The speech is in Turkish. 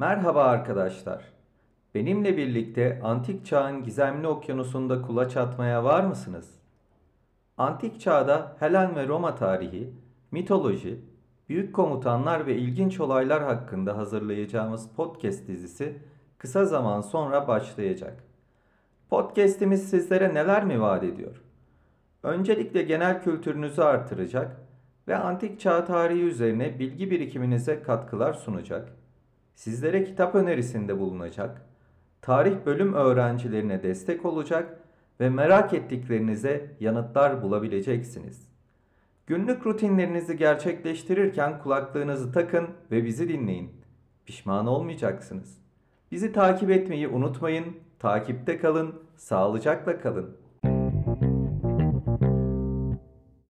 Merhaba arkadaşlar. Benimle birlikte antik çağın gizemli okyanusunda kulaç atmaya var mısınız? Antik çağda Helen ve Roma tarihi, mitoloji, büyük komutanlar ve ilginç olaylar hakkında hazırlayacağımız podcast dizisi kısa zaman sonra başlayacak. Podcast'imiz sizlere neler mi vaat ediyor? Öncelikle genel kültürünüzü artıracak ve antik çağ tarihi üzerine bilgi birikiminize katkılar sunacak sizlere kitap önerisinde bulunacak, tarih bölüm öğrencilerine destek olacak ve merak ettiklerinize yanıtlar bulabileceksiniz. Günlük rutinlerinizi gerçekleştirirken kulaklığınızı takın ve bizi dinleyin. Pişman olmayacaksınız. Bizi takip etmeyi unutmayın, takipte kalın, sağlıcakla kalın.